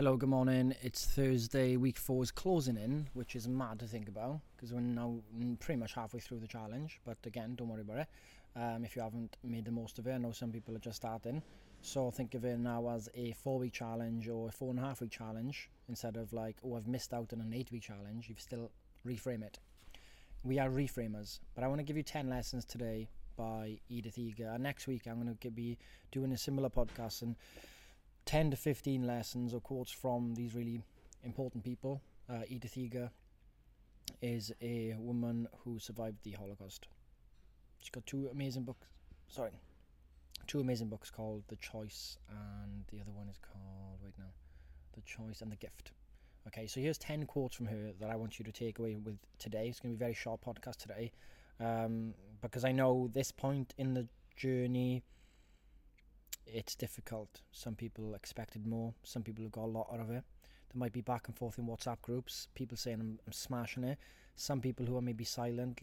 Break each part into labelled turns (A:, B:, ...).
A: Hello, good morning. It's Thursday, week four is closing in, which is mad to think about because we're now pretty much halfway through the challenge. But again, don't worry about it. Um, if you haven't made the most of it, I know some people are just starting. So think of it now as a four week challenge or a four and a half week challenge instead of like, oh, I've missed out on an eight week challenge. You've still reframe it. We are reframers, but I want to give you 10 lessons today by Edith Eger. And next week, I'm going to be doing a similar podcast and 10 to 15 lessons or quotes from these really important people. Uh, Edith Eger is a woman who survived the Holocaust. She's got two amazing books. Sorry, two amazing books called The Choice, and the other one is called, wait now, The Choice and The Gift. Okay, so here's 10 quotes from her that I want you to take away with today. It's going to be a very short podcast today um, because I know this point in the journey it's difficult. Some people expected more. Some people have got a lot out of it. There might be back and forth in WhatsApp groups. People saying I'm, I'm smashing it. Some people who are maybe silent,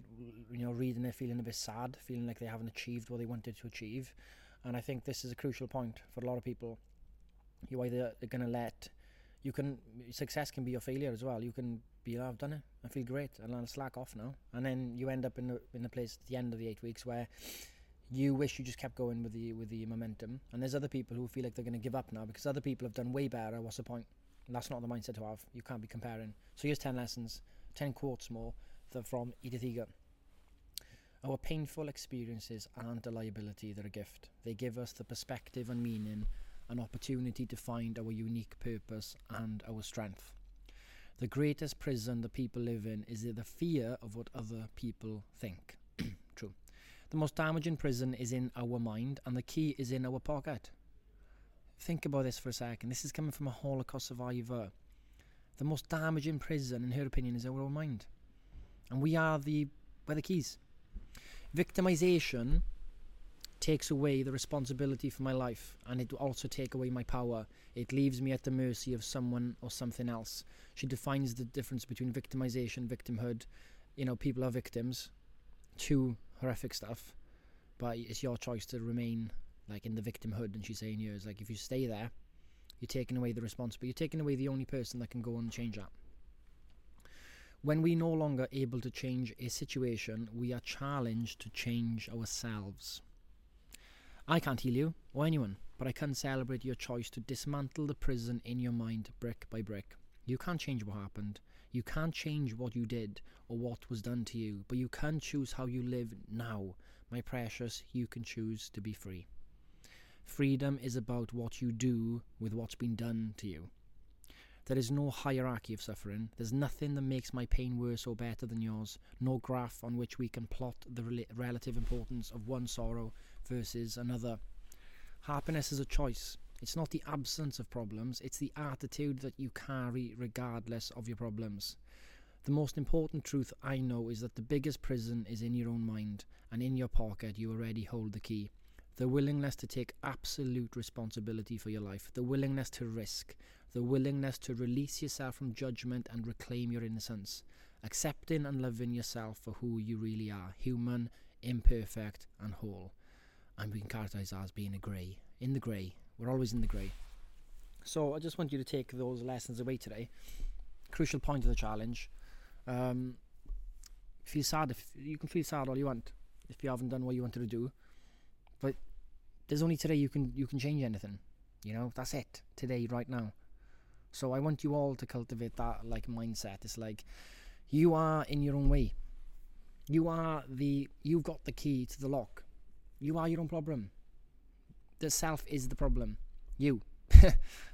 A: you know, reading it, feeling a bit sad, feeling like they haven't achieved what they wanted to achieve. And I think this is a crucial point for a lot of people. You either are going to let, you can, success can be your failure as well. You can be, oh, I've done it. I feel great. and I'll slack off now. And then you end up in the, in the place at the end of the eight weeks where you wish you just kept going with the with the momentum. And there's other people who feel like they're going to give up now because other people have done way better. What's the point? And that's not the mindset to have. You can't be comparing. So here's ten lessons, ten quotes more from Edith Eger. Our painful experiences aren't a liability; they're a gift. They give us the perspective and meaning, an opportunity to find our unique purpose and our strength. The greatest prison the people live in is the fear of what other people think. The most damaging prison is in our mind, and the key is in our pocket. Think about this for a second. This is coming from a Holocaust survivor. The most damaging prison, in her opinion, is our own mind. And we are the, we're the keys. Victimization takes away the responsibility for my life and it also take away my power. It leaves me at the mercy of someone or something else. She defines the difference between victimization, victimhood. You know, people are victims. Two horrific stuff, but it's your choice to remain like in the victimhood. And she's saying here like if you stay there, you're taking away the responsibility. You're taking away the only person that can go and change that. When we no longer able to change a situation, we are challenged to change ourselves. I can't heal you or anyone, but I can celebrate your choice to dismantle the prison in your mind brick by brick. You can't change what happened. You can't change what you did or what was done to you, but you can choose how you live now. My precious, you can choose to be free. Freedom is about what you do with what's been done to you. There is no hierarchy of suffering. There's nothing that makes my pain worse or better than yours. No graph on which we can plot the rel- relative importance of one sorrow versus another. Happiness is a choice. It's not the absence of problems, it's the attitude that you carry regardless of your problems. The most important truth I know is that the biggest prison is in your own mind, and in your pocket you already hold the key. The willingness to take absolute responsibility for your life, the willingness to risk, the willingness to release yourself from judgment and reclaim your innocence, accepting and loving yourself for who you really are human, imperfect, and whole. And we can characterize as being a grey, in the grey, we're always in the grey. So I just want you to take those lessons away today. Crucial point of the challenge. Um, feel sad if you can feel sad all you want if you haven't done what you wanted to do, but there's only today you can you can change anything. You know that's it today right now. So I want you all to cultivate that like mindset. It's like you are in your own way. You are the you've got the key to the lock. You are your own problem the self is the problem. You.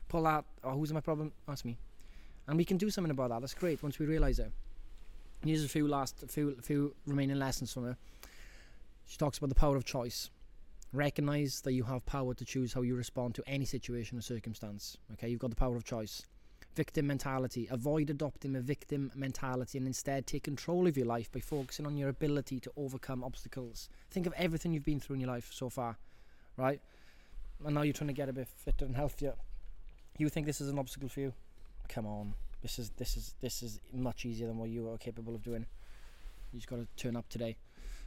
A: Pull out, oh, who's my problem? That's me. And we can do something about that. That's great once we realise it. Here's a few last, few, few remaining lessons from her. She talks about the power of choice. Recognize that you have power to choose how you respond to any situation or circumstance. Okay, you've got the power of choice. Victim mentality. Avoid adopting a victim mentality and instead take control of your life by focusing on your ability to overcome obstacles. Think of everything you've been through in your life so far, right? And now you're trying to get a bit fitter and healthier. You think this is an obstacle for you? Come on, this is this is this is much easier than what you are capable of doing. You just got to turn up today.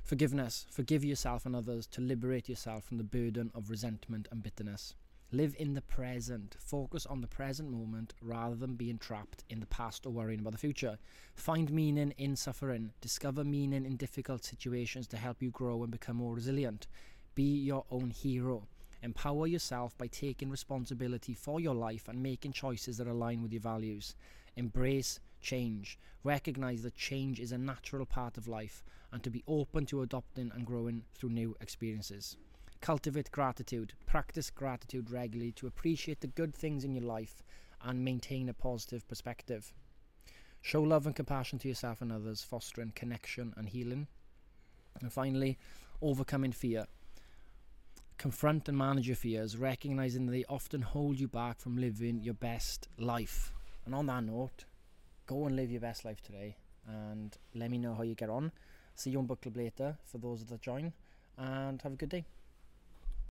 A: Forgiveness, forgive yourself and others to liberate yourself from the burden of resentment and bitterness. Live in the present. Focus on the present moment rather than being trapped in the past or worrying about the future. Find meaning in suffering. Discover meaning in difficult situations to help you grow and become more resilient. Be your own hero. Empower yourself by taking responsibility for your life and making choices that align with your values. Embrace change. Recognize that change is a natural part of life and to be open to adopting and growing through new experiences. Cultivate gratitude. Practice gratitude regularly to appreciate the good things in your life and maintain a positive perspective. Show love and compassion to yourself and others, fostering connection and healing. And finally, overcoming fear. Confront and manage your fears, recognizing that they often hold you back from living your best life. And on that note, go and live your best life today and let me know how you get on. See you on book club later for those that join and have a good day.